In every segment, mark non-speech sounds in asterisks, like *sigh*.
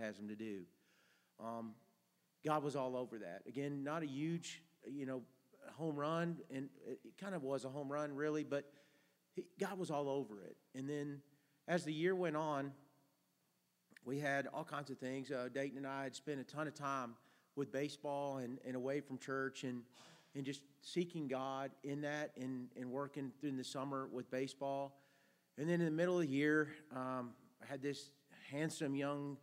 Has them to do. Um, God was all over that. Again, not a huge, you know, home run, and it it kind of was a home run, really, but he, God was all over it. And then as the year went on, we had all kinds of things. Uh, Dayton and I had spent a ton of time with baseball and, and away from church and, and just seeking God in that and, and working through the summer with baseball. And then in the middle of the year, um, I had this handsome young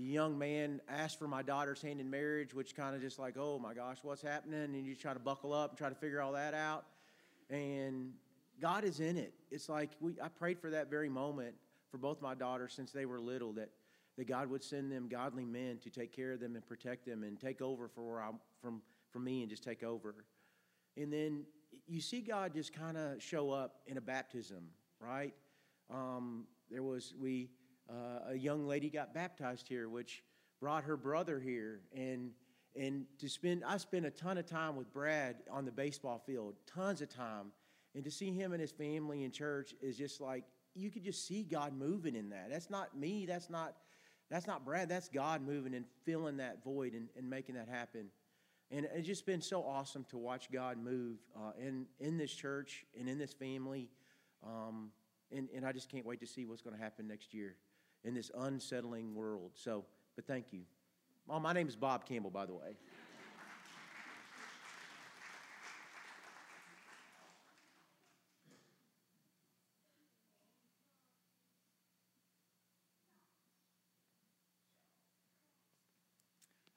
young man asked for my daughter's hand in marriage, which kind of just like, oh my gosh, what's happening? And you try to buckle up and try to figure all that out. And God is in it. It's like we, I prayed for that very moment for both my daughters since they were little that, that God would send them godly men to take care of them and protect them and take over for where I'm, from, from me and just take over. And then you see God just kind of show up in a baptism, right? Um, there was, we, uh, a young lady got baptized here, which brought her brother here. And, and to spend, I spent a ton of time with Brad on the baseball field, tons of time. And to see him and his family in church is just like, you could just see God moving in that. That's not me. That's not, that's not Brad. That's God moving and filling that void and, and making that happen. And it's just been so awesome to watch God move uh, in, in this church and in this family. Um, and, and I just can't wait to see what's going to happen next year in this unsettling world. So, but thank you. Oh, my name is Bob Campbell, by the way.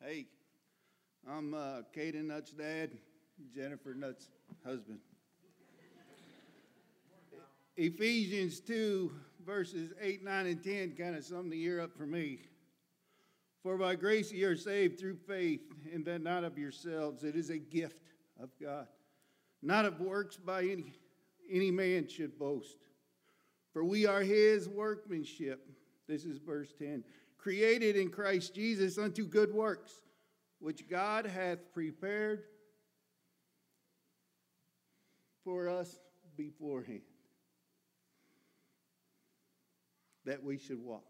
Hey, I'm uh, Caden Nutt's dad, Jennifer Nutt's husband. Ephesians 2, verses 8, 9, and 10 kind of sum the year up for me. For by grace you are saved through faith, and that not of yourselves. It is a gift of God, not of works by any, any man should boast. For we are his workmanship. This is verse 10 created in Christ Jesus unto good works, which God hath prepared for us beforehand, that we should walk.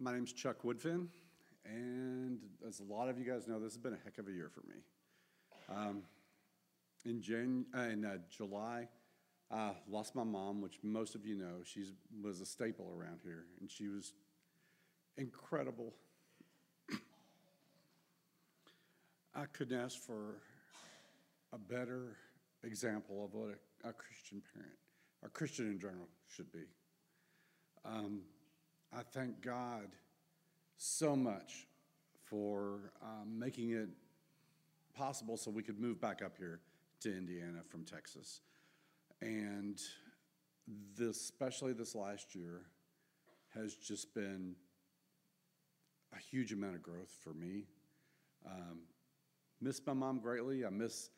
My name's Chuck Woodfin, and as a lot of you guys know, this has been a heck of a year for me. Um, in uh, in uh, July, I lost my mom, which most of you know. She was a staple around here, and she was incredible. I couldn't ask for a better example of what a, a Christian parent, a Christian in general, should be. Um, I thank God so much for um, making it possible so we could move back up here to Indiana from Texas. And this, especially this last year, has just been a huge amount of growth for me. Um, miss my mom greatly. I miss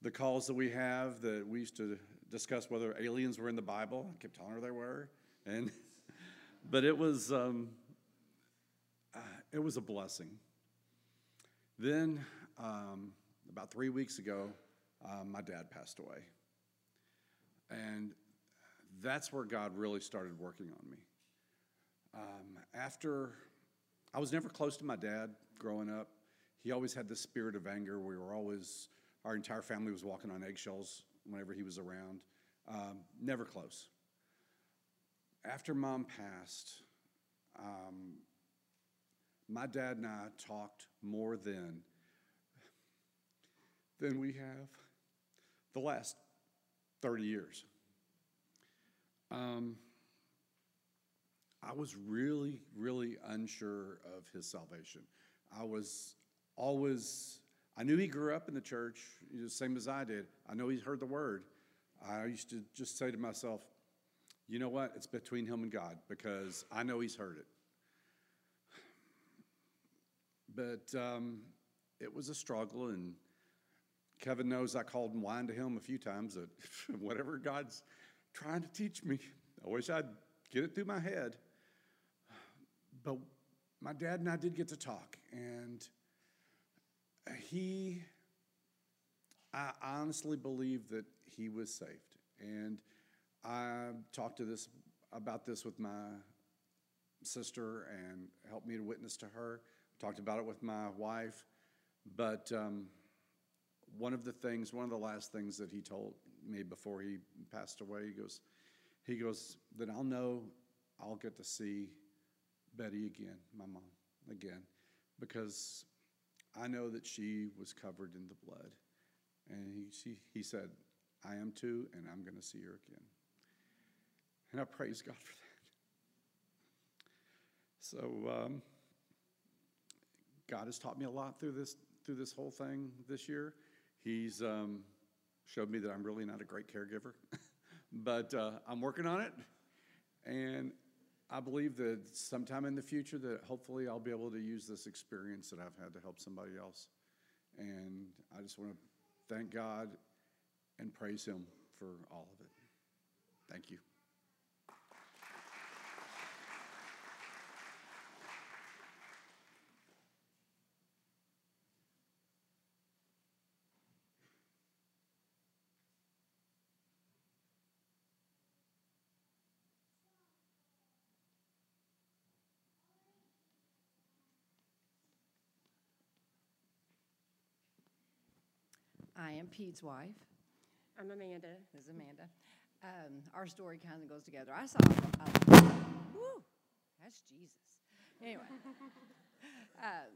the calls that we have that we used to discuss whether aliens were in the Bible. I kept telling her they were. And *laughs* but it was um, uh, it was a blessing. Then um, about three weeks ago, uh, my dad passed away, and that's where God really started working on me. Um, after I was never close to my dad growing up, he always had this spirit of anger. We were always our entire family was walking on eggshells whenever he was around. Um, never close after mom passed, um, my dad and I talked more then than we have the last 30 years. Um, I was really, really unsure of his salvation. I was always, I knew he grew up in the church, the same as I did. I know he's heard the word. I used to just say to myself, you know what? It's between him and God because I know he's heard it. But um, it was a struggle and Kevin knows I called and whined to him a few times that *laughs* whatever God's trying to teach me, I wish I'd get it through my head. But my dad and I did get to talk, and he, I honestly believe that he was saved. And I talked to this about this with my sister and helped me to witness to her. Talked about it with my wife. But um, one of the things, one of the last things that he told me before he passed away, he goes, he goes, then I'll know I'll get to see Betty again, my mom again, because I know that she was covered in the blood. And he, she, he said, I am too, and I'm going to see her again. And I praise God for that. So um, God has taught me a lot through this through this whole thing this year. He's um, showed me that I'm really not a great caregiver, *laughs* but uh, I'm working on it, and I believe that sometime in the future that hopefully I'll be able to use this experience that I've had to help somebody else. And I just want to thank God and praise Him for all of it. Thank you. I am Pete's wife. I'm Amanda. This is Amanda. Um, our story kind of goes together. I saw, uh, woo, that's Jesus. Anyway, *laughs* um,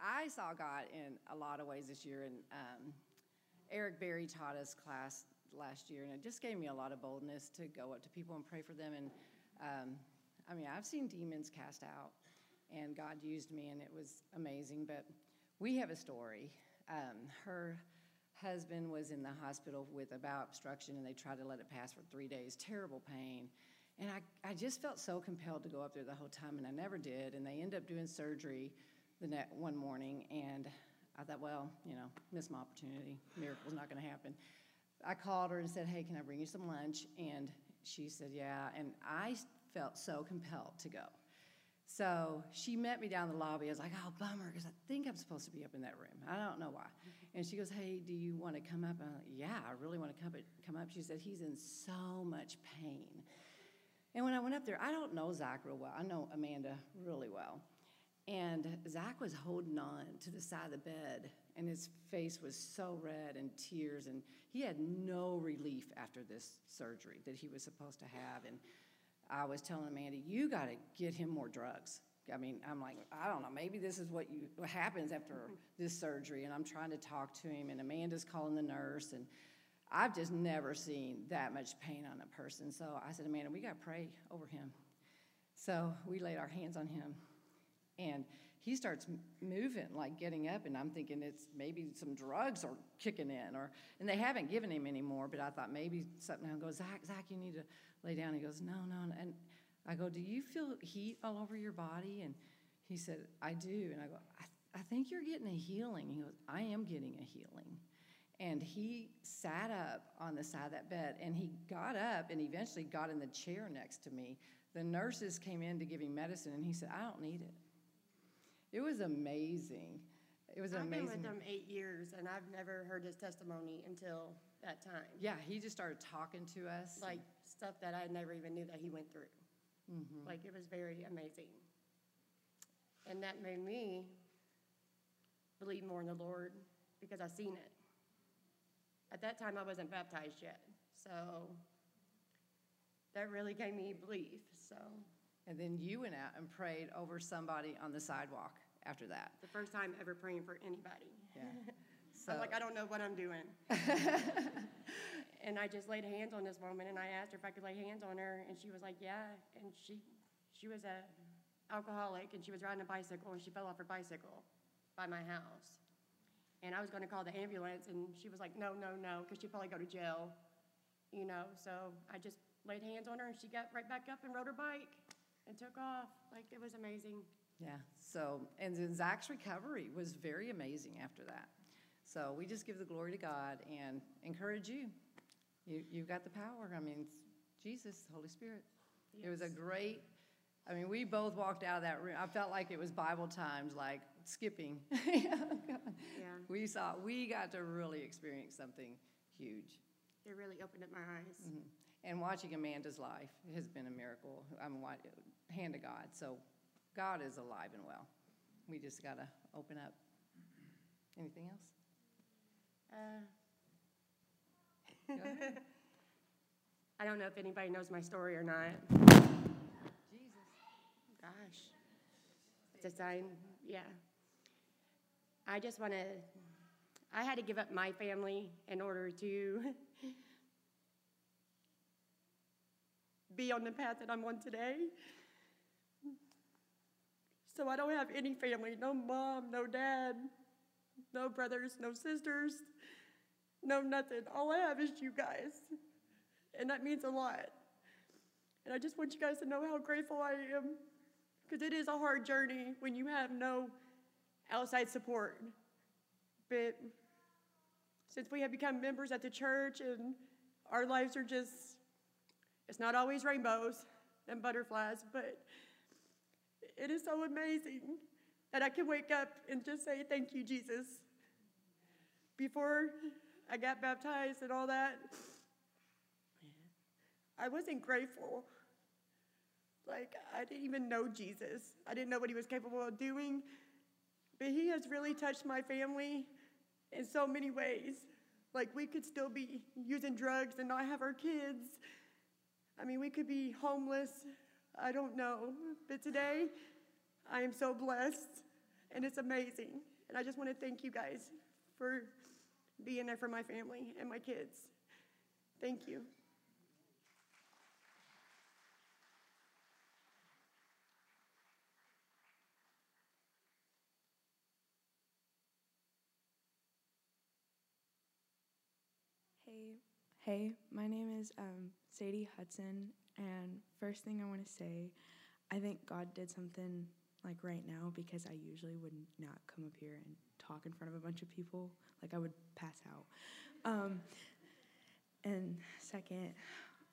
I saw God in a lot of ways this year, and um, Eric Berry taught us class last year, and it just gave me a lot of boldness to go up to people and pray for them. And um, I mean, I've seen demons cast out, and God used me, and it was amazing. But we have a story. Um, her husband was in the hospital with a bowel obstruction and they tried to let it pass for three days. Terrible pain. And I, I just felt so compelled to go up there the whole time and i never did. And they ended up doing surgery the next one morning and i thought well you know missed my opportunity. Miracle's not going to happen. I called her and said hey can i bring you some lunch? And she said yeah. And i felt so compelled to go so she met me down the lobby. I was like, oh, bummer, because I think I'm supposed to be up in that room. I don't know why. Mm-hmm. And she goes, hey, do you want to come up? And I'm like, yeah, I really want to come, come up. She said, he's in so much pain. And when I went up there, I don't know Zach real well. I know Amanda really well. And Zach was holding on to the side of the bed, and his face was so red and tears, and he had no relief after this surgery that he was supposed to have. And I was telling Amanda, you got to get him more drugs. I mean, I'm like, I don't know, maybe this is what you what happens after mm-hmm. this surgery. And I'm trying to talk to him, and Amanda's calling the nurse, and I've just never seen that much pain on a person. So I said, Amanda, we got to pray over him. So we laid our hands on him, and he starts moving, like getting up, and I'm thinking it's maybe some drugs are kicking in, or and they haven't given him anymore. But I thought maybe something. I go, Zach, Zach, you need to lay down. He goes, no, no, and I go, do you feel heat all over your body? And he said, I do. And I go, I, I think you're getting a healing. He goes, I am getting a healing. And he sat up on the side of that bed, and he got up and eventually got in the chair next to me. The nurses came in to give him medicine, and he said, I don't need it. It was amazing. It was amazing. I've been with him eight years, and I've never heard his testimony until that time. Yeah, he just started talking to us. Like stuff that I never even knew that he went through. Mm-hmm. Like it was very amazing. And that made me believe more in the Lord because I seen it. At that time, I wasn't baptized yet. So that really gave me belief. So and then you went out and prayed over somebody on the sidewalk after that. the first time ever praying for anybody. Yeah. *laughs* I was like, I don't know what I'm doing. *laughs* and I just laid hands on this woman, and I asked her if I could lay hands on her, and she was like, yeah. And she, she was a alcoholic, and she was riding a bicycle, and she fell off her bicycle by my house. And I was going to call the ambulance, and she was like, no, no, no, because she'd probably go to jail, you know. So I just laid hands on her, and she got right back up and rode her bike and took off. Like it was amazing. Yeah. So, and then Zach's recovery was very amazing after that. So we just give the glory to God and encourage you. You, you've got the power. I mean, Jesus, the Holy Spirit. It was a great, I mean, we both walked out of that room. I felt like it was Bible times, like skipping. *laughs* Yeah, We saw, we got to really experience something huge. it really opened up my eyes. Mhm. And watching Amanda's life has been a miracle. I'm hand of God. So God is alive and well. We just got to open up. Anything else? Uh, *laughs* I don't know if anybody knows my story or not. Jesus. Gosh. It's a sign, yeah. I just want to, I had to give up my family in order to be on the path that I'm on today. So I don't have any family, no mom, no dad, no brothers, no sisters, no nothing. All I have is you guys. And that means a lot. And I just want you guys to know how grateful I am because it is a hard journey when you have no outside support. But since we have become members at the church and our lives are just, it's not always rainbows and butterflies, but it is so amazing that I can wake up and just say, Thank you, Jesus. Before I got baptized and all that, I wasn't grateful. Like, I didn't even know Jesus. I didn't know what he was capable of doing. But he has really touched my family in so many ways. Like, we could still be using drugs and not have our kids. I mean, we could be homeless. I don't know. But today, I am so blessed, and it's amazing. And I just want to thank you guys for being there for my family and my kids. Thank you. Hey, hey, my name is um, Sadie Hudson, and first thing I want to say, I think God did something like right now because I usually would not come up here and talk in front of a bunch of people. Like I would pass out. Um, and second,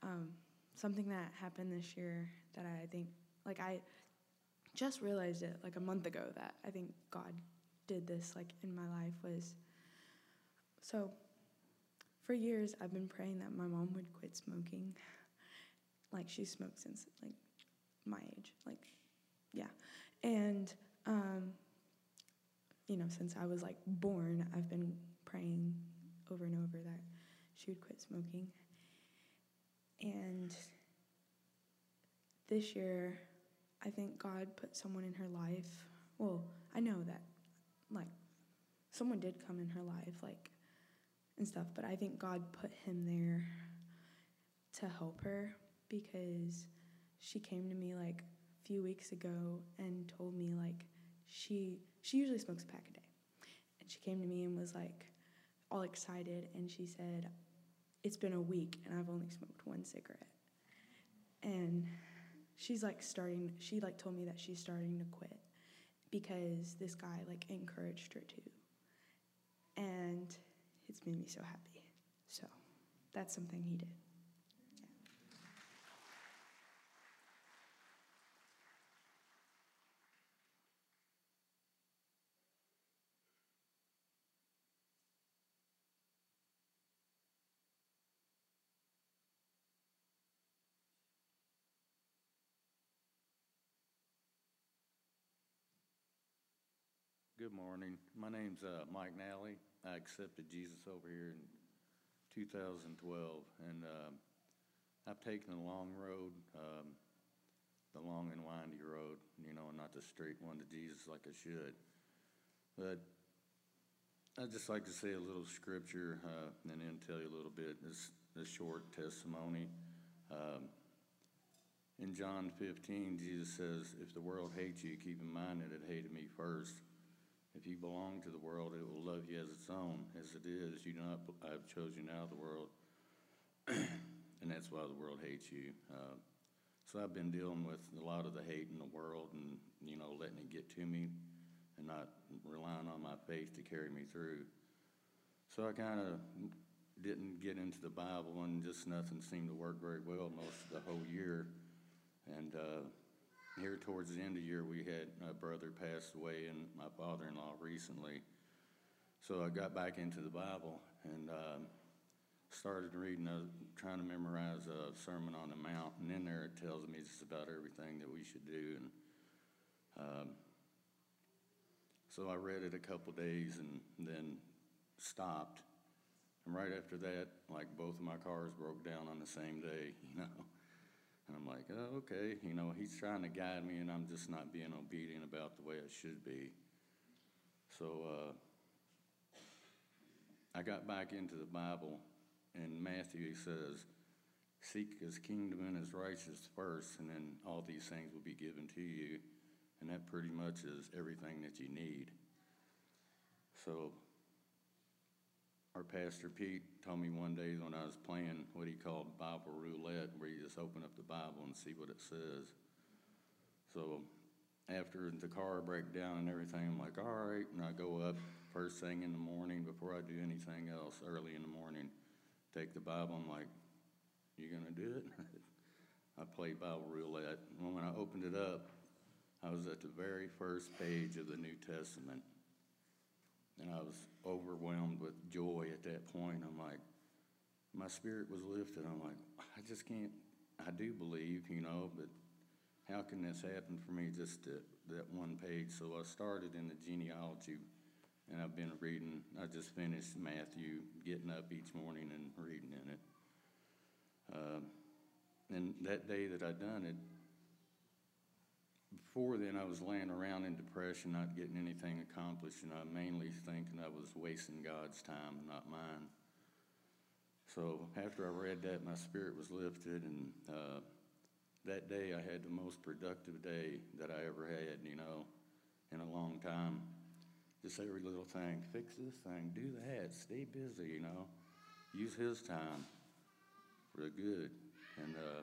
um, something that happened this year that I think, like I just realized it like a month ago that I think God did this like in my life was so for years I've been praying that my mom would quit smoking. Like she smoked since like my age. Like yeah. And um you know, since I was like born, I've been praying over and over that she would quit smoking. And this year, I think God put someone in her life. Well, I know that like someone did come in her life like and stuff, but I think God put him there to help her because she came to me like few weeks ago and told me like she she usually smokes a pack a day. And she came to me and was like all excited and she said, It's been a week and I've only smoked one cigarette. And she's like starting she like told me that she's starting to quit because this guy like encouraged her to. And it's made me so happy. So that's something he did. Good morning. My name's uh, Mike Nally. I accepted Jesus over here in 2012, and um, I've taken the long road, um, the long and windy road, you know, not the straight one to Jesus like I should. But I'd just like to say a little scripture uh, and then tell you a little bit, this, this short testimony. Um, in John 15, Jesus says, If the world hates you, keep in mind that it hated me first. If you belong to the world, it will love you as its own. As it is, you do not, I have chosen out of the world, *clears throat* and that's why the world hates you. Uh, so I've been dealing with a lot of the hate in the world and, you know, letting it get to me and not relying on my faith to carry me through. So I kind of didn't get into the Bible and just nothing seemed to work very well most of the whole year. And uh, here towards the end of the year, we had a brother pass away and my father-in-law recently. So I got back into the Bible and um, started reading, uh, trying to memorize a Sermon on the Mount. And in there it tells me just about everything that we should do. And um, so I read it a couple days and then stopped. And right after that, like both of my cars broke down on the same day, *laughs* you know. And I'm like, oh, okay, you know, he's trying to guide me and I'm just not being obedient about the way I should be. So uh, I got back into the Bible and Matthew says, seek his kingdom and his righteousness first, and then all these things will be given to you. And that pretty much is everything that you need. So our pastor Pete told me one day when I was playing what he called Bible roulette, where you just open up the Bible and see what it says. So after the car broke breakdown and everything, I'm like, all right, and I go up first thing in the morning before I do anything else early in the morning, take the Bible. I'm like, you gonna do it? *laughs* I played Bible roulette. And when I opened it up, I was at the very first page of the New Testament. And I was overwhelmed with joy at that point. I'm like, my spirit was lifted. I'm like, I just can't, I do believe, you know, but how can this happen for me just at that one page? So I started in the genealogy and I've been reading, I just finished Matthew, getting up each morning and reading in it. Uh, and that day that I done it, before then, I was laying around in depression, not getting anything accomplished, and I mainly thinking I was wasting God's time, not mine. So after I read that, my spirit was lifted, and uh, that day I had the most productive day that I ever had, you know, in a long time. Just every little thing, fix this thing, do that, stay busy, you know, use His time for the good, and. Uh,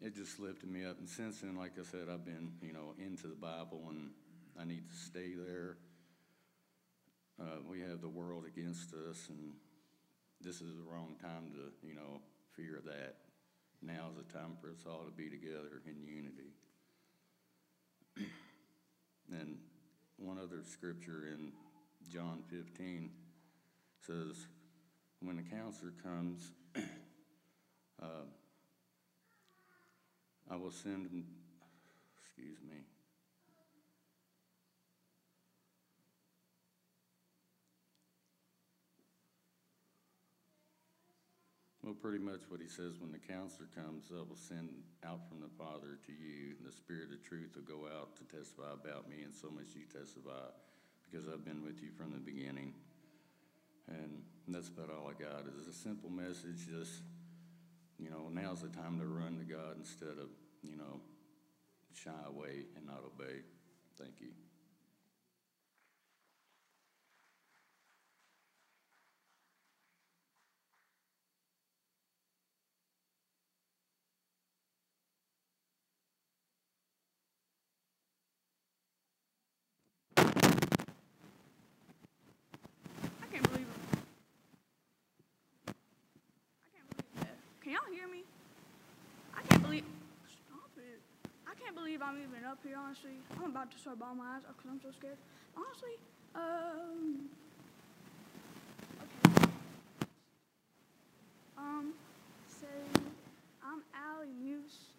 it just lifted me up. And since then, like I said, I've been, you know, into the Bible and I need to stay there. Uh, we have the world against us, and this is the wrong time to, you know, fear that. Now is the time for us all to be together in unity. *clears throat* and one other scripture in John 15 says, when the counselor comes, *clears throat* uh, I will send excuse me. Well, pretty much what he says when the counselor comes, I will send out from the Father to you, and the Spirit of truth will go out to testify about me, and so much you testify, because I've been with you from the beginning. And that's about all I got. Is a simple message, just you know, now's the time to run to God instead of, you know, shy away and not obey. Thank you. I can't believe it. I can't believe that. Can y'all hear me? I can't believe. Stop it. I can't believe I'm even up here, honestly. I'm about to start bawling my eyes because I'm so scared. Honestly, um. Okay. Um, so I'm Allie Muse,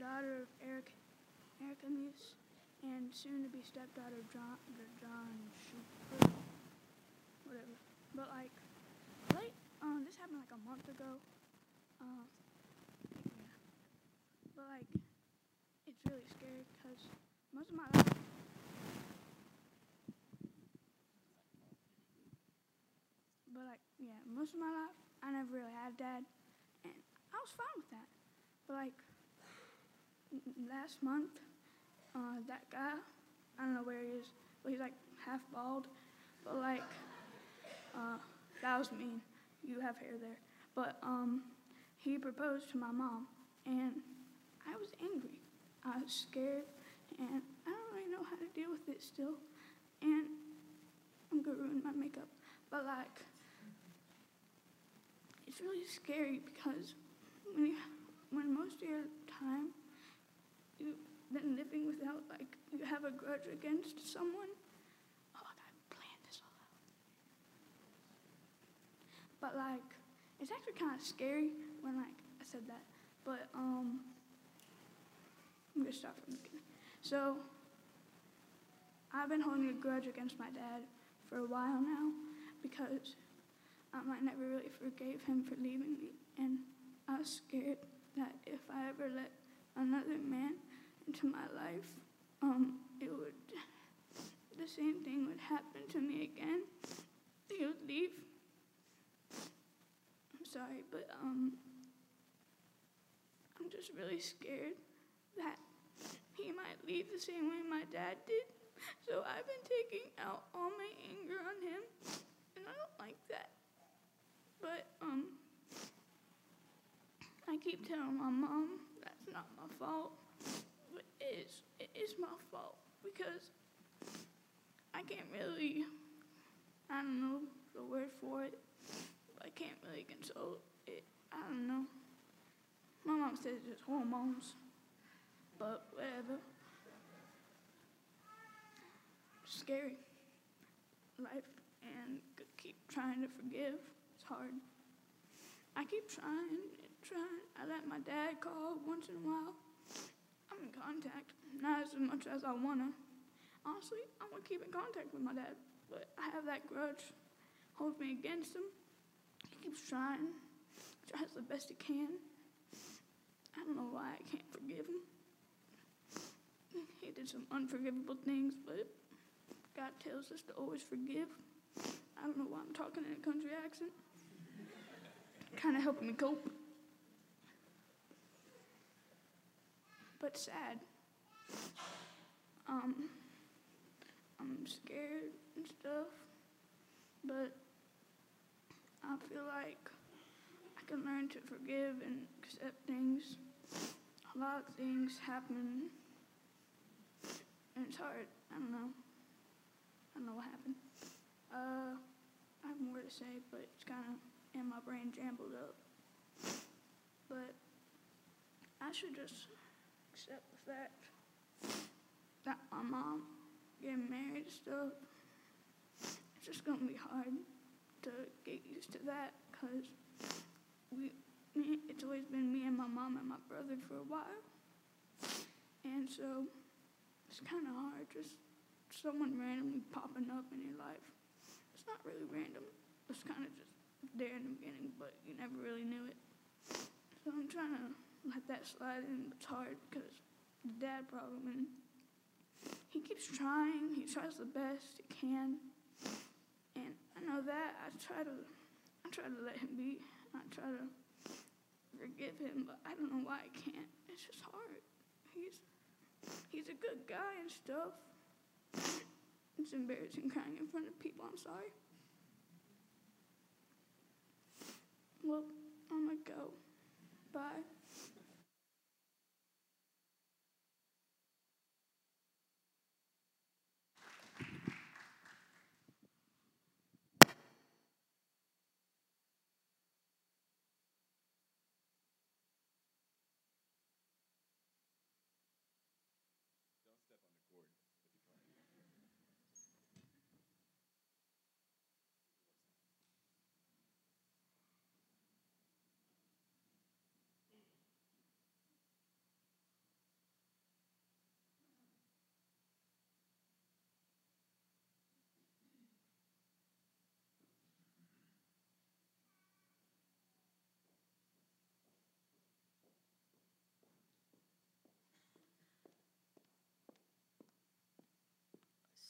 daughter of Eric, Erica Muse, and soon to be stepdaughter of John, John Schuper whatever. But like, late, um, this happened like a month ago. Um, yeah. But like, really scary because most of my life. But like, yeah, most of my life I never really had a dad, and I was fine with that. But like, last month, uh, that guy, I don't know where he is, but he's like half bald, but like. Uh, that was mean. You have hair there. But um, he proposed to my mom, and I was angry. I was scared, and I don't really know how to deal with it still. And I'm gonna ruin my makeup. But like, it's really scary because when you, when most of your time you've been living without like you have a grudge against someone. Oh, I gotta plan this all out. But like, it's actually kind of scary when like I said that. But um, I'm gonna the beginning. So I've been holding a grudge against my dad for a while now because um, I never really forgave him for leaving me, and I was scared that if I ever let another man into my life, um, it would the same thing would happen to me again. He would leave. I'm sorry, but um, I'm just really scared that he might leave the same way my dad did. So I've been taking out all my anger on him, and I don't like that. But um, I keep telling my mom that's not my fault, but it is. It is my fault because I can't really. I don't know the word for it. I can't really console it. I don't know. My mom says it's hormones, but whatever. Scary life and keep trying to forgive. It's hard. I keep trying and trying. I let my dad call once in a while. I'm in contact, not as much as I wanna. Honestly, I want to keep in contact with my dad, but I have that grudge holds me against him. He keeps trying, tries the best he can. I don't know why I can't forgive him. *laughs* He did some unforgivable things, but God tells us to always forgive. I don't know why I'm talking in a country accent. Kind of helping me cope. But sad. Um, I'm scared and stuff, but I feel like I can learn to forgive and accept things. A lot of things happen, I don't know. I don't know what happened. Uh, I have more to say, but it's kind of in my brain jumbled up. But I should just accept the fact that my mom getting married and stuff, it's just gonna be hard to get used to that because we, me, it's always been me and my mom and my brother for a while, and so it's kind of hard just someone randomly popping up in your life. It's not really random. It's kind of just there in the beginning, but you never really knew it. So I'm trying to let that slide in. It's hard because the dad problem and he keeps trying. He tries the best he can, and I know that. I try to, I try to let him be. I try to forgive him, but I don't know why I can't. It's just hard. He's, he's a good guy and stuff. It's embarrassing crying in front of people. I'm sorry. Well, I'm gonna go. Bye.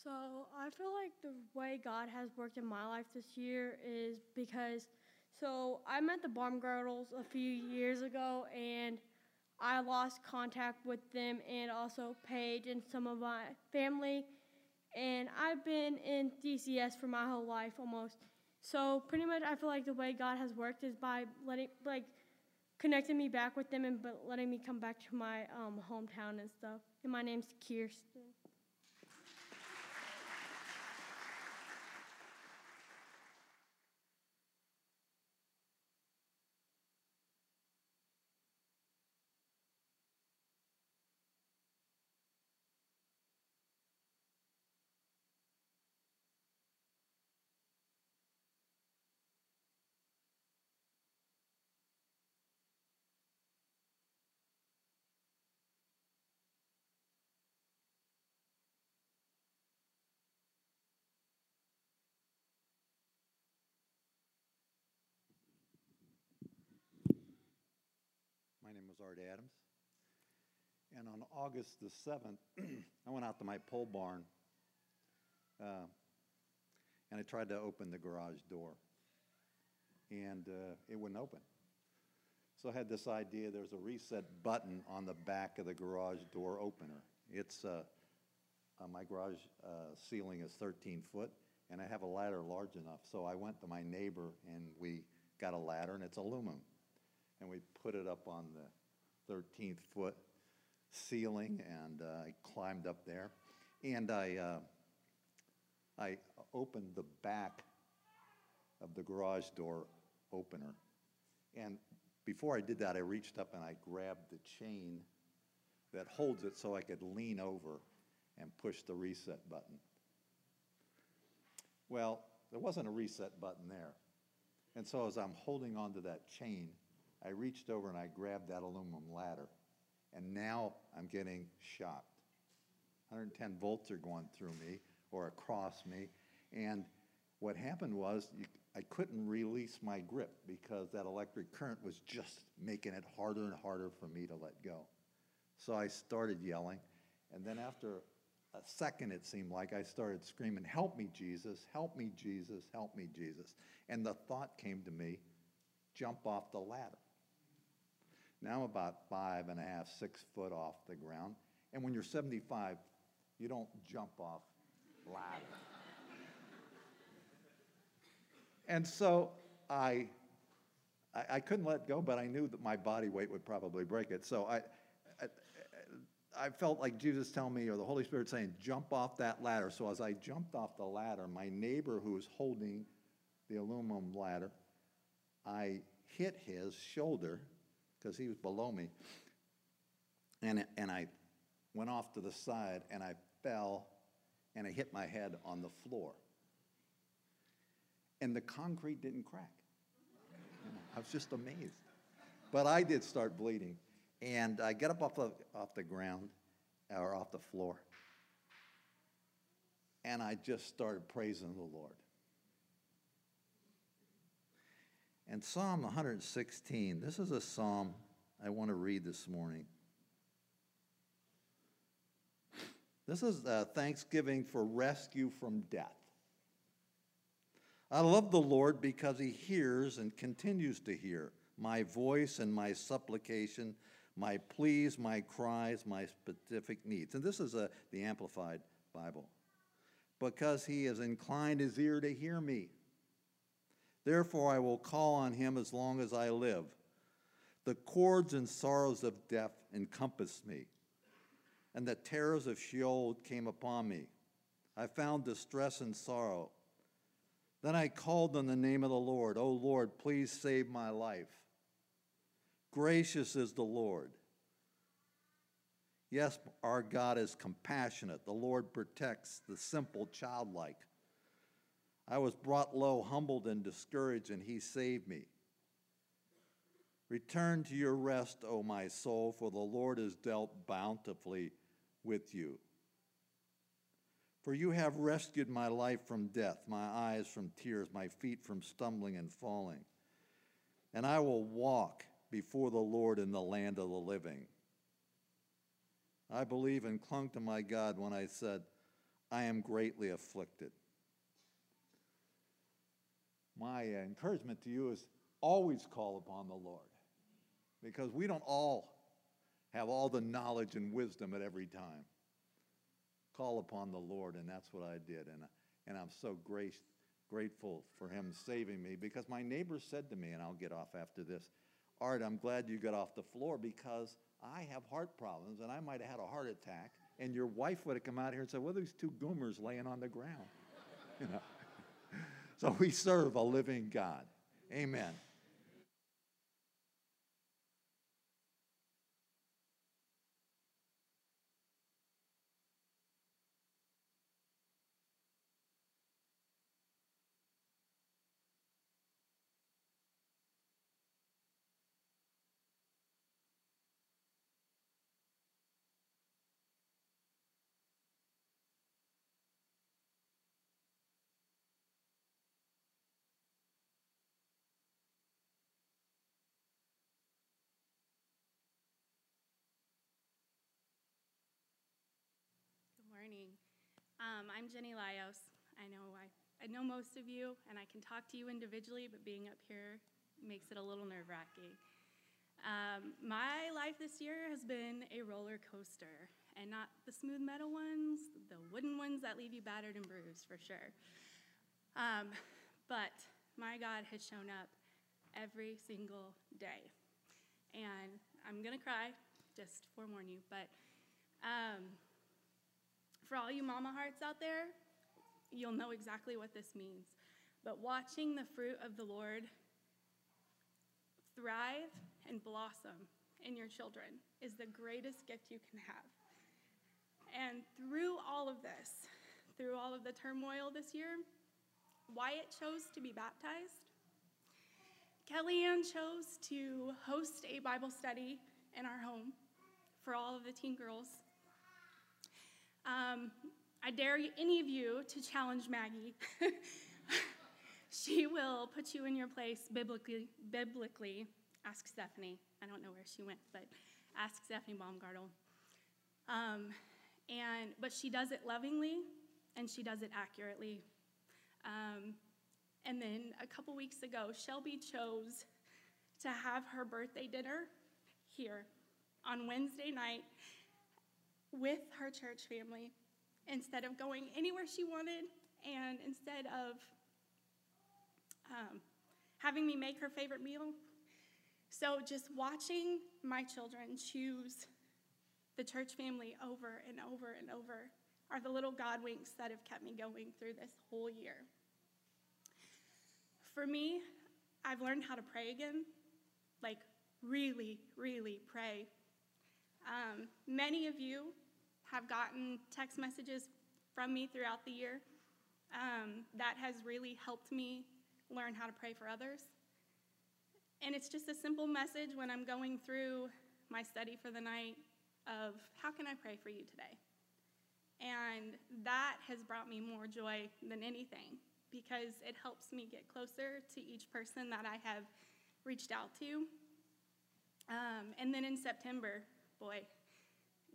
So I feel like the way God has worked in my life this year is because so I met the Baumgartels a few years ago and I lost contact with them and also Paige and some of my family. And I've been in DCS for my whole life almost. So pretty much I feel like the way God has worked is by letting like connecting me back with them and letting me come back to my um, hometown and stuff. And my name's Kirsten. Was Art Adams. And on August the 7th, *clears throat* I went out to my pole barn uh, and I tried to open the garage door. And uh, it wouldn't open. So I had this idea there's a reset button on the back of the garage door opener. It's uh, uh, my garage uh, ceiling is 13 foot, and I have a ladder large enough. So I went to my neighbor and we got a ladder, and it's aluminum. And we put it up on the 13th foot ceiling, and uh, I climbed up there. And I, uh, I opened the back of the garage door opener. And before I did that, I reached up and I grabbed the chain that holds it so I could lean over and push the reset button. Well, there wasn't a reset button there. And so as I'm holding onto that chain, I reached over and I grabbed that aluminum ladder. And now I'm getting shocked. 110 volts are going through me or across me. And what happened was you, I couldn't release my grip because that electric current was just making it harder and harder for me to let go. So I started yelling. And then after a second, it seemed like I started screaming, Help me, Jesus, help me, Jesus, help me, Jesus. And the thought came to me, jump off the ladder. Now I'm about five and a half, six foot off the ground. And when you're 75, you don't jump off ladder. and so I, I, I, couldn't let go, but I knew that my body weight would probably break it. So I, I, I felt like Jesus telling me, or the Holy Spirit saying, jump off that ladder. So as I jumped off the ladder, my neighbor who was holding the aluminum ladder, I hit his shoulder because he was below me. And, and I went off to the side and I fell and I hit my head on the floor. And the concrete didn't crack. I was just amazed. But I did start bleeding. And I get up off the, off the ground or off the floor. And I just started praising the Lord. And Psalm 116, this is a psalm I want to read this morning. This is uh, thanksgiving for rescue from death. I love the Lord because he hears and continues to hear my voice and my supplication, my pleas, my cries, my specific needs. And this is a, the Amplified Bible. Because he has inclined his ear to hear me. Therefore, I will call on him as long as I live. The cords and sorrows of death encompassed me, and the terrors of Sheol came upon me. I found distress and sorrow. Then I called on the name of the Lord. O Lord, please save my life. Gracious is the Lord. Yes, our God is compassionate. The Lord protects the simple, childlike. I was brought low, humbled, and discouraged, and he saved me. Return to your rest, O my soul, for the Lord has dealt bountifully with you. For you have rescued my life from death, my eyes from tears, my feet from stumbling and falling. And I will walk before the Lord in the land of the living. I believe and clung to my God when I said, I am greatly afflicted. My uh, encouragement to you is always call upon the Lord because we don't all have all the knowledge and wisdom at every time. Call upon the Lord, and that's what I did. And, and I'm so grace, grateful for him saving me because my neighbor said to me, and I'll get off after this, Art, I'm glad you got off the floor because I have heart problems and I might have had a heart attack, and your wife would have come out here and said, Well, there's two goomers laying on the ground. *laughs* you know. So we serve a living God. Amen. Um, I'm Jenny Lyles. I know I, I know most of you, and I can talk to you individually, but being up here makes it a little nerve wracking. Um, my life this year has been a roller coaster, and not the smooth metal ones, the wooden ones that leave you battered and bruised for sure. Um, but my God has shown up every single day. And I'm gonna cry, just to forewarn you, but um, for all you mama hearts out there, you'll know exactly what this means. But watching the fruit of the Lord thrive and blossom in your children is the greatest gift you can have. And through all of this, through all of the turmoil this year, Wyatt chose to be baptized. Kellyanne chose to host a Bible study in our home for all of the teen girls. Um, I dare any of you to challenge Maggie. *laughs* she will put you in your place biblically. Biblically, ask Stephanie. I don't know where she went, but ask Stephanie Baumgartel. Um, and but she does it lovingly, and she does it accurately. Um, and then a couple weeks ago, Shelby chose to have her birthday dinner here on Wednesday night with her church family instead of going anywhere she wanted and instead of um, having me make her favorite meal. So just watching my children choose the church family over and over and over are the little God winks that have kept me going through this whole year. For me, I've learned how to pray again, like really, really pray. Um, many of you have gotten text messages from me throughout the year. Um, that has really helped me learn how to pray for others. And it's just a simple message when I'm going through my study for the night of how can I pray for you today? And that has brought me more joy than anything because it helps me get closer to each person that I have reached out to. Um, and then in September, boy,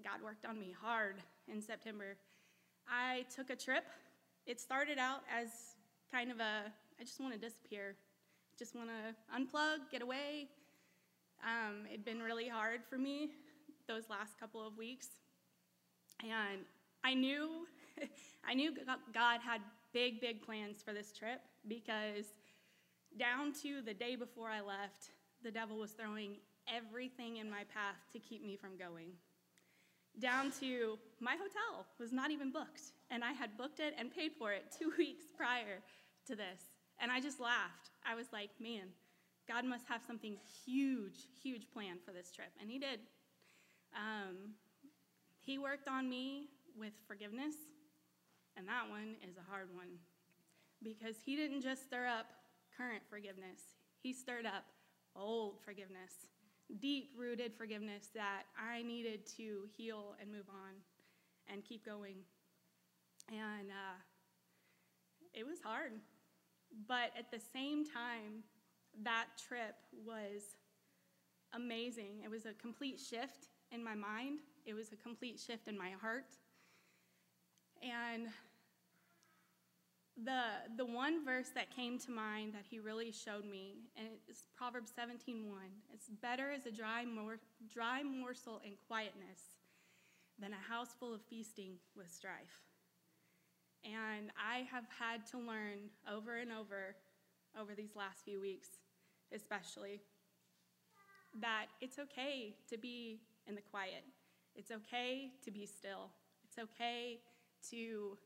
God worked on me hard in September. I took a trip. It started out as kind of a, I just want to disappear, just want to unplug, get away. Um, it'd been really hard for me those last couple of weeks. And I knew, *laughs* I knew God had big, big plans for this trip because down to the day before I left, the devil was throwing everything in my path to keep me from going. Down to my hotel was not even booked, and I had booked it and paid for it *laughs* two weeks prior to this. And I just laughed. I was like, man, God must have something huge, huge planned for this trip. And He did. Um, he worked on me with forgiveness and that one is a hard one because he didn't just stir up current forgiveness, he stirred up old forgiveness, deep rooted forgiveness that I needed to heal and move on and keep going. And uh, it was hard. But at the same time, that trip was amazing. It was a complete shift in my mind, it was a complete shift in my heart. And the, the one verse that came to mind that he really showed me, and it's Proverbs 17.1. It's better as a dry, mor- dry morsel in quietness than a house full of feasting with strife. And I have had to learn over and over, over these last few weeks, especially, that it's okay to be in the quiet. It's okay to be still. It's okay to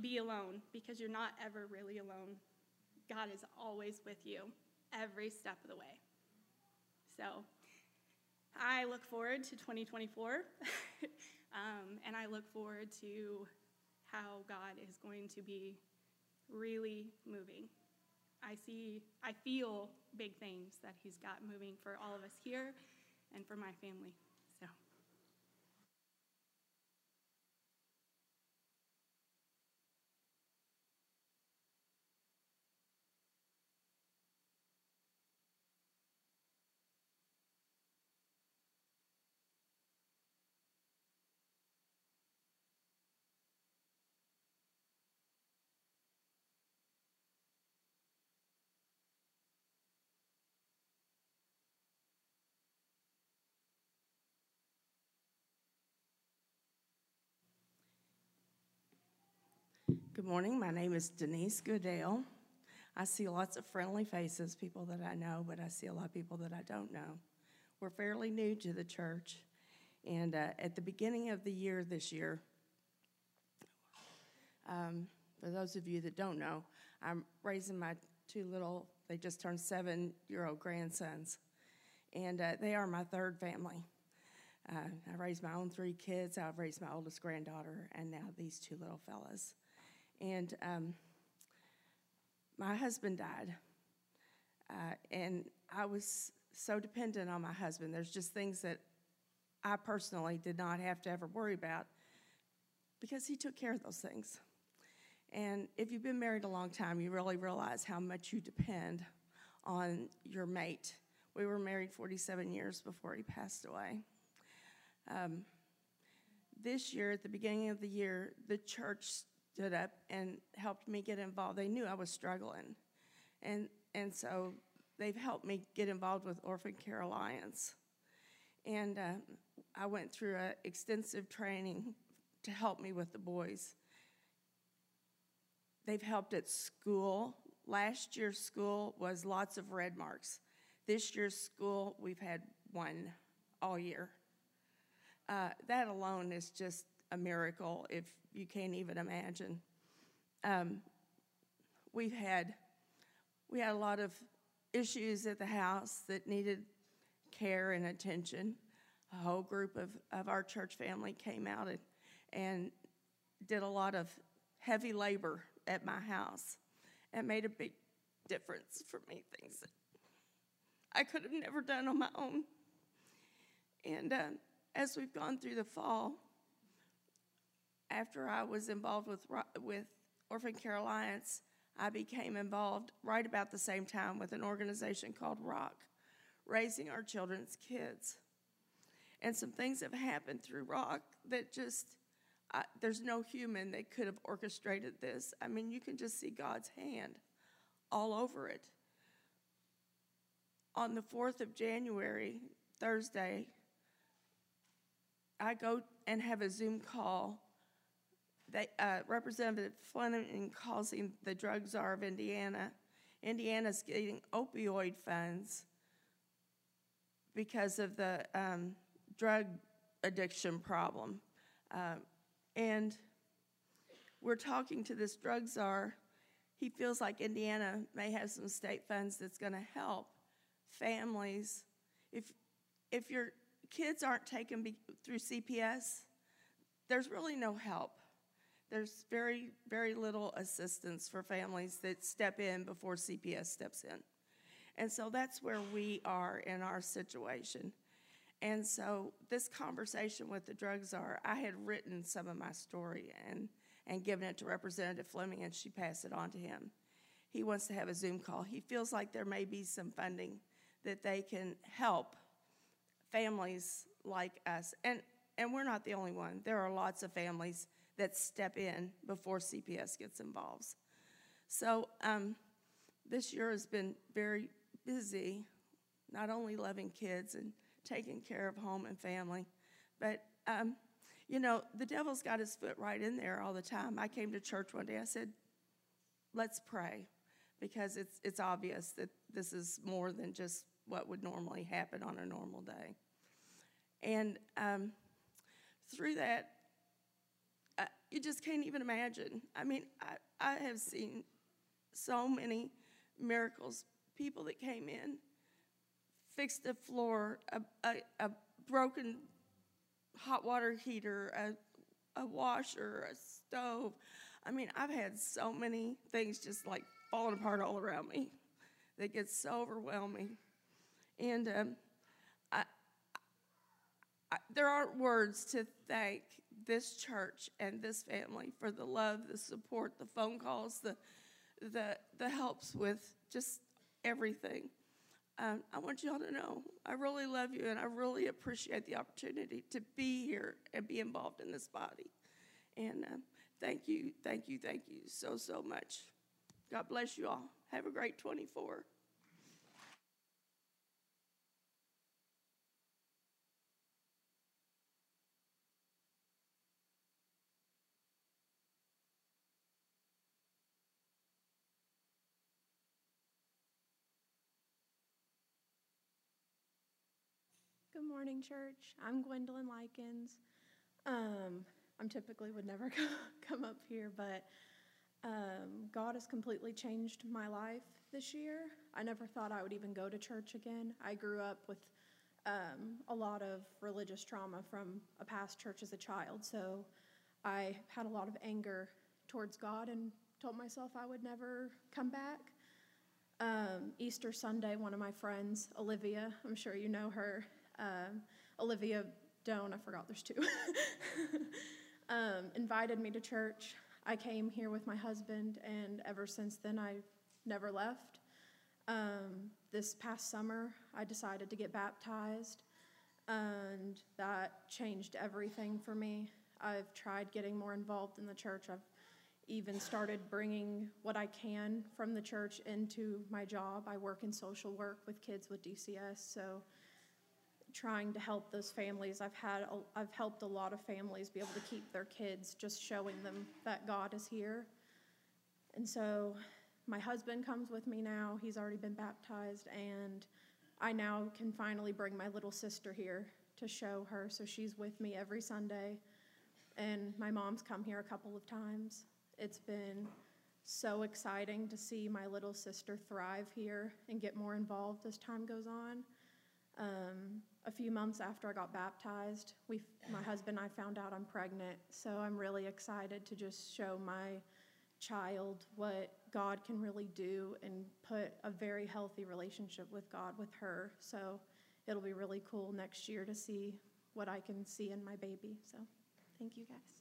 be alone because you're not ever really alone. God is always with you every step of the way. So I look forward to 2024, *laughs* um, and I look forward to how God is going to be really moving. I see, I feel big things that He's got moving for all of us here and for my family. Good morning. My name is Denise Goodale. I see lots of friendly faces, people that I know, but I see a lot of people that I don't know. We're fairly new to the church, and uh, at the beginning of the year this year, um, for those of you that don't know, I'm raising my two little, they just turned seven year old grandsons, and uh, they are my third family. Uh, I raised my own three kids. I've raised my oldest granddaughter, and now these two little fellas. And um, my husband died, uh, and I was so dependent on my husband. There's just things that I personally did not have to ever worry about because he took care of those things. And if you've been married a long time, you really realize how much you depend on your mate. We were married 47 years before he passed away. Um, this year, at the beginning of the year, the church stood up and helped me get involved. They knew I was struggling. And, and so they've helped me get involved with Orphan Care Alliance. And uh, I went through an extensive training to help me with the boys. They've helped at school. Last year's school was lots of red marks. This year's school, we've had one all year. Uh, that alone is just a miracle if you can't even imagine. Um, we've had we had a lot of issues at the house that needed care and attention. A whole group of, of our church family came out and, and did a lot of heavy labor at my house and made a big difference for me, things that I could have never done on my own. And uh, as we've gone through the fall, after I was involved with, with Orphan Care Alliance, I became involved right about the same time with an organization called Rock, Raising Our Children's Kids. And some things have happened through Rock that just, uh, there's no human that could have orchestrated this. I mean, you can just see God's hand all over it. On the 4th of January, Thursday, I go and have a Zoom call they, uh, Representative Fleming causing the drug czar of Indiana. Indiana's getting opioid funds because of the um, drug addiction problem. Uh, and we're talking to this drug czar. He feels like Indiana may have some state funds that's going to help families. If, if your kids aren't taken be, through CPS, there's really no help there's very, very little assistance for families that step in before CPS steps in. And so that's where we are in our situation. And so this conversation with the drug czar, I had written some of my story and, and given it to Representative Fleming, and she passed it on to him. He wants to have a Zoom call. He feels like there may be some funding that they can help families like us. And, and we're not the only one. There are lots of families that step in before CPS gets involved. So um, this year has been very busy, not only loving kids and taking care of home and family, but um, you know, the devil's got his foot right in there all the time. I came to church one day, I said, let's pray, because it's, it's obvious that this is more than just what would normally happen on a normal day. And um, through that, you just can't even imagine. I mean, I, I have seen so many miracles. People that came in, fixed a floor, a, a, a broken hot water heater, a, a washer, a stove. I mean, I've had so many things just like falling apart all around me that gets so overwhelming. And um, I, I, there aren't words to thank this church and this family for the love, the support, the phone calls, the the the helps with just everything. Um, I want y'all to know I really love you and I really appreciate the opportunity to be here and be involved in this body. And um, thank you, thank you, thank you so, so much. God bless you all. Have a great 24. Good morning, church. I'm Gwendolyn Likens. Um, I'm typically would never *laughs* come up here, but um, God has completely changed my life this year. I never thought I would even go to church again. I grew up with um, a lot of religious trauma from a past church as a child, so I had a lot of anger towards God and told myself I would never come back. Um, Easter Sunday, one of my friends, Olivia, I'm sure you know her, um, Olivia Doan, I forgot there's two, *laughs* um, invited me to church. I came here with my husband, and ever since then, I've never left. Um, this past summer, I decided to get baptized, and that changed everything for me. I've tried getting more involved in the church. I've even started bringing what I can from the church into my job. I work in social work with kids with DCS, so trying to help those families. I've had a, I've helped a lot of families be able to keep their kids just showing them that God is here. And so my husband comes with me now. He's already been baptized and I now can finally bring my little sister here to show her so she's with me every Sunday. And my mom's come here a couple of times. It's been so exciting to see my little sister thrive here and get more involved as time goes on. Um, a few months after I got baptized, we, my husband and I found out I'm pregnant. So I'm really excited to just show my child what God can really do and put a very healthy relationship with God with her. So it'll be really cool next year to see what I can see in my baby. So thank you guys.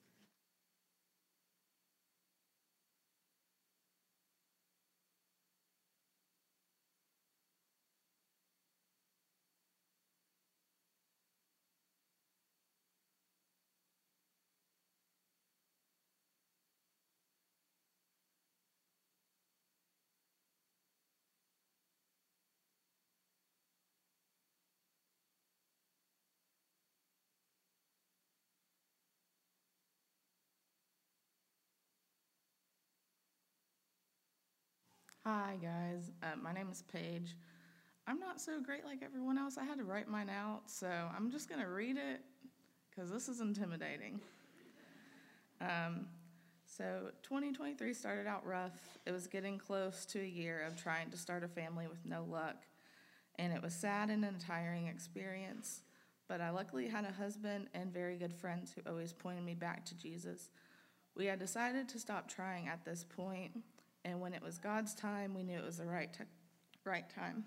Hi, guys. Uh, my name is Paige. I'm not so great like everyone else. I had to write mine out, so I'm just going to read it because this is intimidating. Um, so, 2023 started out rough. It was getting close to a year of trying to start a family with no luck, and it was sad and a tiring experience. But I luckily had a husband and very good friends who always pointed me back to Jesus. We had decided to stop trying at this point and when it was God's time, we knew it was the right, t- right time.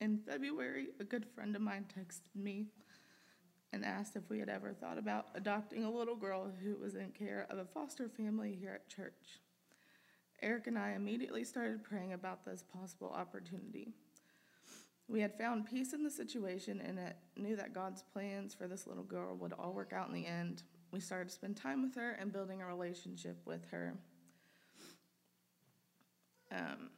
In February, a good friend of mine texted me and asked if we had ever thought about adopting a little girl who was in care of a foster family here at church. Eric and I immediately started praying about this possible opportunity. We had found peace in the situation and knew that God's plans for this little girl would all work out in the end. We started to spend time with her and building a relationship with her. Um,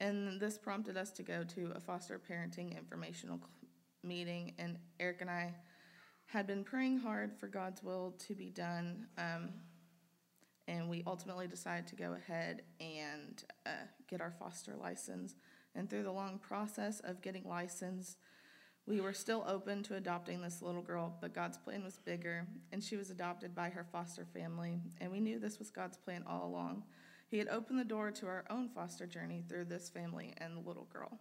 And this prompted us to go to a foster parenting informational meeting, and Eric and I had been praying hard for God's will to be done. Um, and we ultimately decided to go ahead and uh, get our foster license. And through the long process of getting licensed, we were still open to adopting this little girl, but God's plan was bigger, and she was adopted by her foster family. And we knew this was God's plan all along. He had opened the door to our own foster journey through this family and the little girl.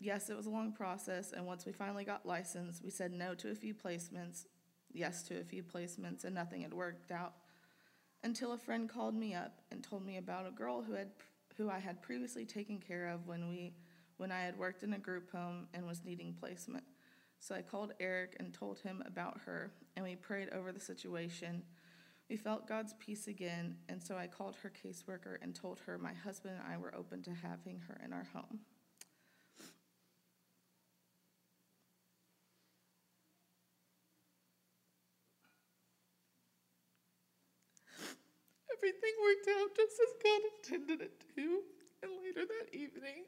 Yes, it was a long process, and once we finally got licensed, we said no to a few placements, yes to a few placements, and nothing had worked out until a friend called me up and told me about a girl who had who I had previously taken care of when we when I had worked in a group home and was needing placement. So I called Eric and told him about her, and we prayed over the situation we felt God's peace again, and so I called her caseworker and told her my husband and I were open to having her in our home. everything worked out just as God intended it to. And later that evening,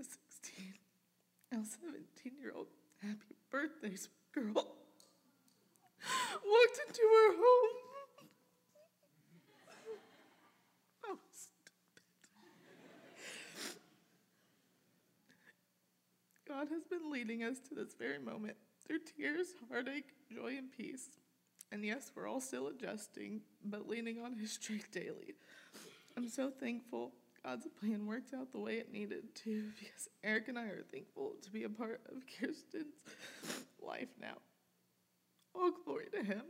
a 16, now 17 year old happy birthday girl *laughs* walked into her home. Oh, stupid. God has been leading us to this very moment through tears, heartache, joy, and peace. And yes, we're all still adjusting, but leaning on His strength daily. I'm so thankful God's plan worked out the way it needed to because Eric and I are thankful to be a part of Kirsten's life now. All glory to Him.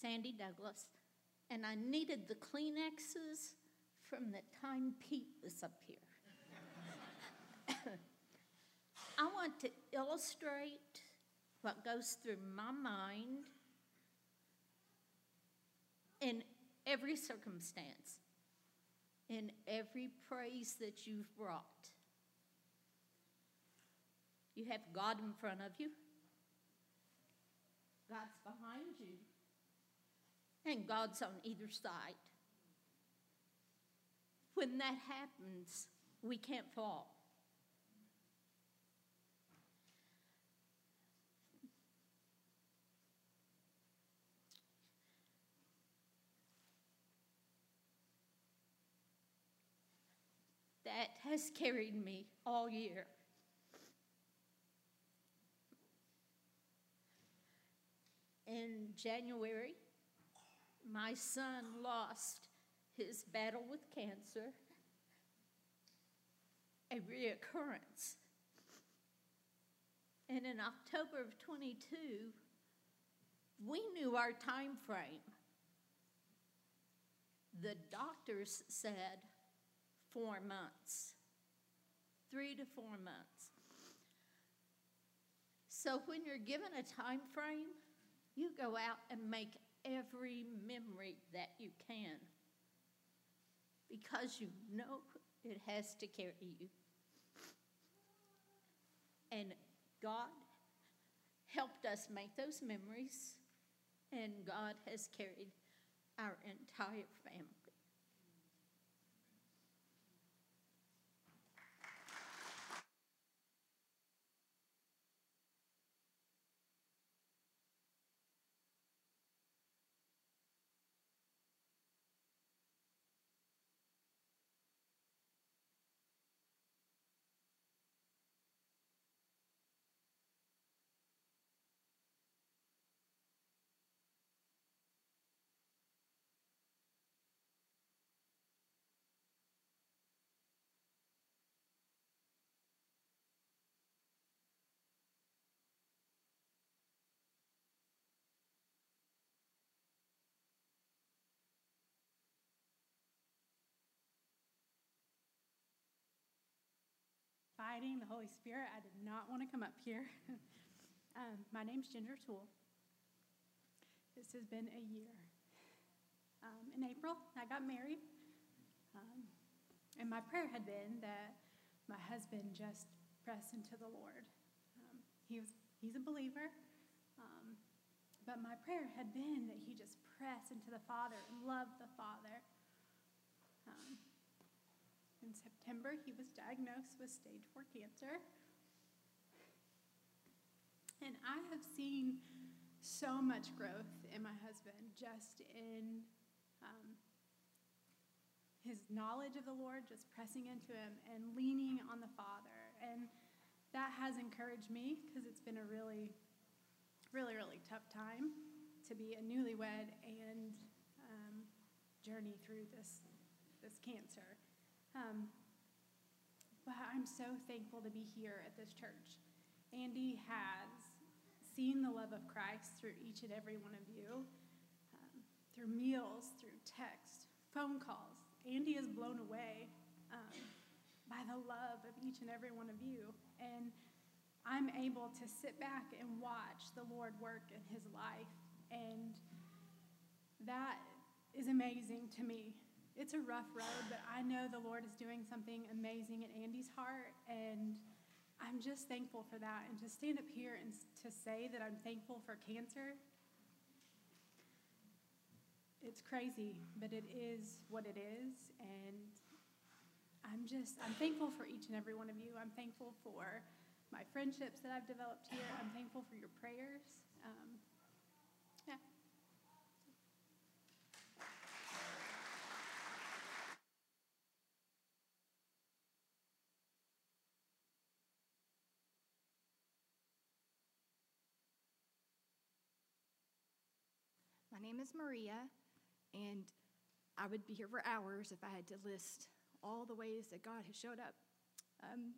Sandy Douglas, and I needed the Kleenexes from the time Pete was up here. *coughs* I want to illustrate what goes through my mind in every circumstance, in every praise that you've brought. You have God in front of you, God's behind you, and God's on either side. When that happens, we can't fall. That has carried me all year. In January, my son lost his battle with cancer, a reoccurrence. And in October of 22, we knew our time frame. The doctors said four months, three to four months. So when you're given a time frame, you go out and make every memory that you can because you know it has to carry you. And God helped us make those memories, and God has carried our entire family. The Holy Spirit. I did not want to come up here. *laughs* um, my name's Ginger Toole. This has been a year. Um, in April, I got married. Um, and my prayer had been that my husband just press into the Lord. Um, he was, he's a believer. Um, but my prayer had been that he just press into the Father and love the Father. Um, in September, he was diagnosed with stage four cancer. And I have seen so much growth in my husband just in um, his knowledge of the Lord, just pressing into him and leaning on the Father. And that has encouraged me because it's been a really, really, really tough time to be a newlywed and um, journey through this, this cancer. Um, but I'm so thankful to be here at this church. Andy has seen the love of Christ through each and every one of you, um, through meals, through text, phone calls. Andy is blown away um, by the love of each and every one of you. And I'm able to sit back and watch the Lord work in his life. And that is amazing to me. It's a rough road, but I know the Lord is doing something amazing in Andy's heart, and I'm just thankful for that. And to stand up here and to say that I'm thankful for cancer, it's crazy, but it is what it is. And I'm just, I'm thankful for each and every one of you. I'm thankful for my friendships that I've developed here. I'm thankful for your prayers. Um, My name is Maria, and I would be here for hours if I had to list all the ways that God has showed up. Um,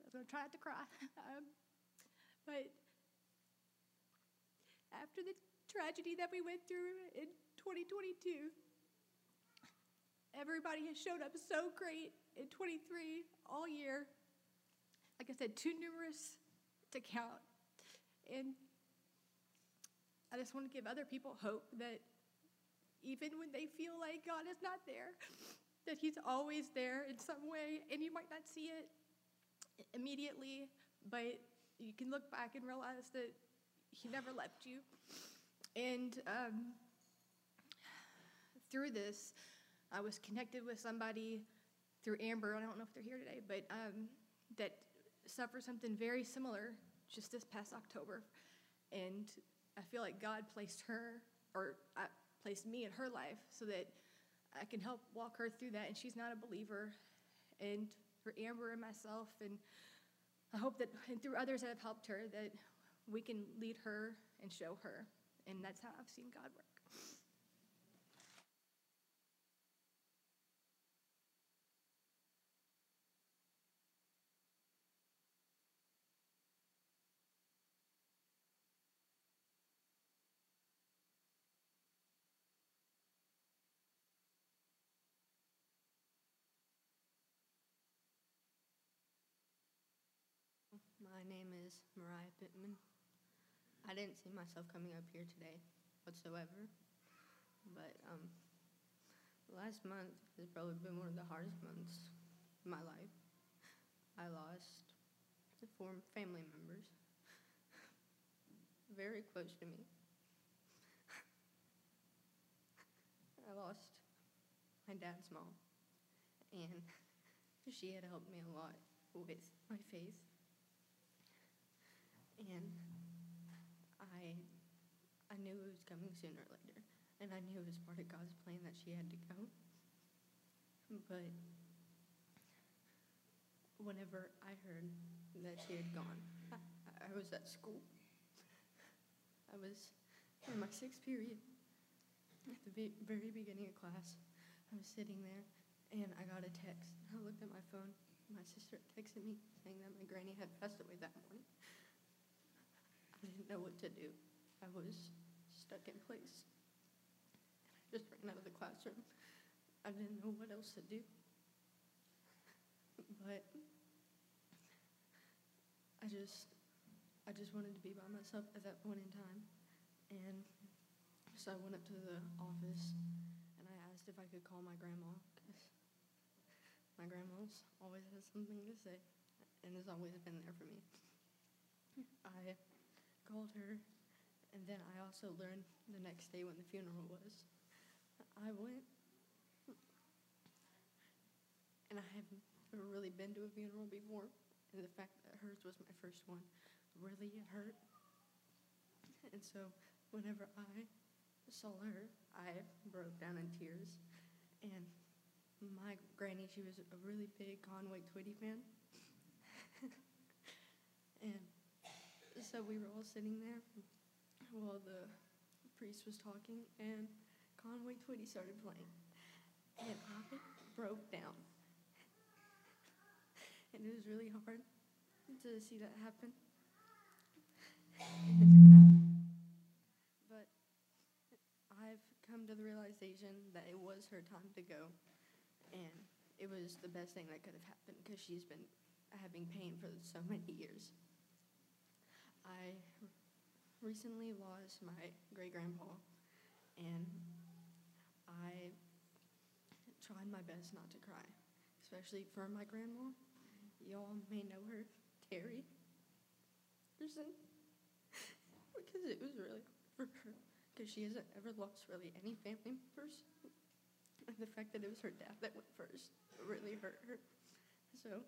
I'm going to try not to cry. *laughs* um, but after the tragedy that we went through in 2022, everybody has showed up so great in 23 all year. Like I said, too numerous to count. And I just want to give other people hope that even when they feel like God is not there, that He's always there in some way, and you might not see it immediately, but you can look back and realize that He never left you. And um, through this, I was connected with somebody through Amber. I don't know if they're here today, but um, that suffered something very similar just this past October, and I feel like God placed her or uh, placed me in her life so that I can help walk her through that. And she's not a believer, and for Amber and myself, and I hope that and through others that have helped her that we can lead her and show her, and that's how I've seen God work. My name is Mariah Pittman. I didn't see myself coming up here today whatsoever, but um, last month has probably been one of the hardest months in my life. I lost four family members, very close to me. I lost my dad's mom, and she had helped me a lot with my faith. And I, I knew it was coming sooner or later, and I knew it was part of God's plan that she had to go. But whenever I heard that she had gone, I, I was at school. I was in my sixth period, at the very beginning of class. I was sitting there, and I got a text. I looked at my phone. My sister texted me saying that my granny had passed away that morning. I didn't know what to do. I was stuck in place. I just ran out of the classroom. I didn't know what else to do. But I just I just wanted to be by myself at that point in time. And so I went up to the office and I asked if I could call my grandma because my grandma's always has something to say and has always been there for me. I called her, and then I also learned the next day when the funeral was. I went, and I have never really been to a funeral before, and the fact that hers was my first one really hurt. And so, whenever I saw her, I broke down in tears. And my granny, she was a really big Conway Twitty fan. and so we were all sitting there while the priest was talking, and Conway Twitty started playing. And I broke down. And it was really hard to see that happen. but I've come to the realization that it was her time to go, and it was the best thing that could have happened because she's been having pain for so many years. I recently lost my great grandpa, and I tried my best not to cry, especially for my grandma. Y'all may know her, Terry. Person. *laughs* because it was really hard for her, because she hasn't ever lost really any family members. And the fact that it was her dad that went first really hurt her. So,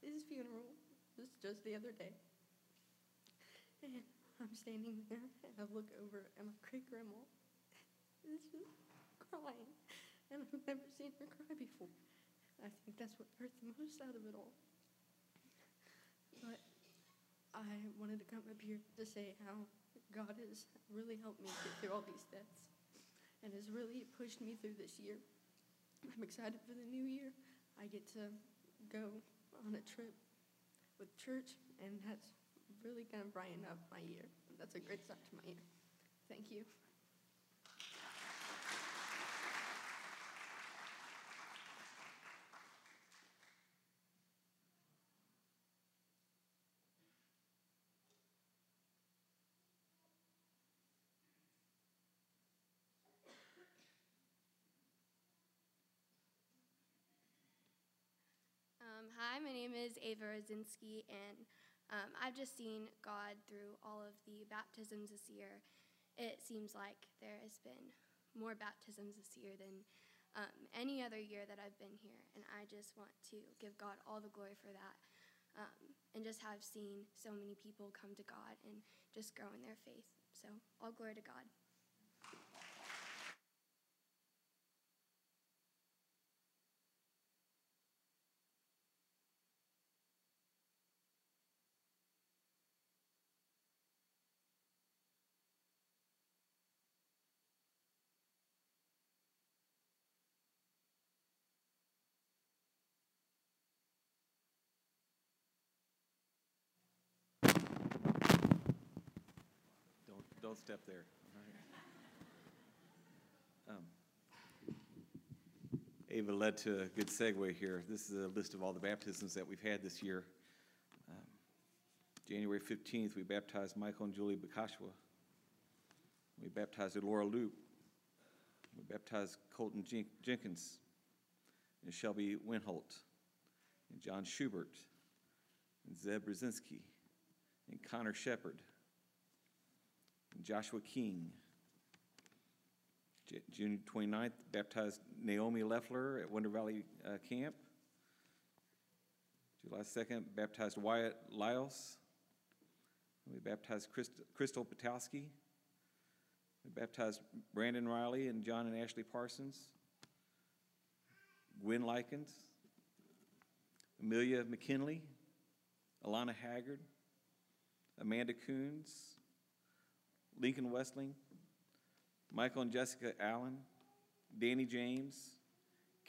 his funeral was just the other day. And I'm standing there and I look over at my great grandma. Is just crying. And I've never seen her cry before. I think that's what hurt the most out of it all. But I wanted to come up here to say how God has really helped me get through all these deaths and has really pushed me through this year. I'm excited for the new year. I get to go on a trip with church, and that's really going to brighten up my year. That's a great start to my year. Thank you. Um, hi, my name is Ava Rosinski, and um, I've just seen God through all of the baptisms this year. It seems like there has been more baptisms this year than um, any other year that I've been here, and I just want to give God all the glory for that, um, and just have seen so many people come to God and just grow in their faith. So, all glory to God. Don't, step there? Um, Ava led to a good segue here. This is a list of all the baptisms that we've had this year. Um, January 15th, we baptized Michael and Julie Bakashwa. We baptized Laura Loop. We baptized Colton Jen- Jenkins and Shelby Winholt and John Schubert and Zeb Brzezinski and Connor Shepard Joshua King. J- June 29th, baptized Naomi Leffler at Wonder Valley uh, Camp. July 2nd, baptized Wyatt Lyles. We baptized Christ- Crystal Patowski. We baptized Brandon Riley and John and Ashley Parsons. Gwen Likens. Amelia McKinley. Alana Haggard. Amanda Coons. Lincoln Westling, Michael and Jessica Allen, Danny James,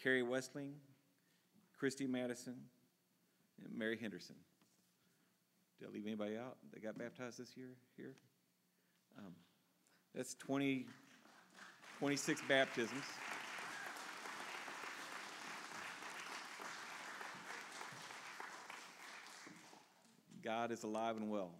Carrie Westling, Christy Madison, and Mary Henderson. Did I leave anybody out that got baptized this year here? Um, That's 20, 26 baptisms. God is alive and well.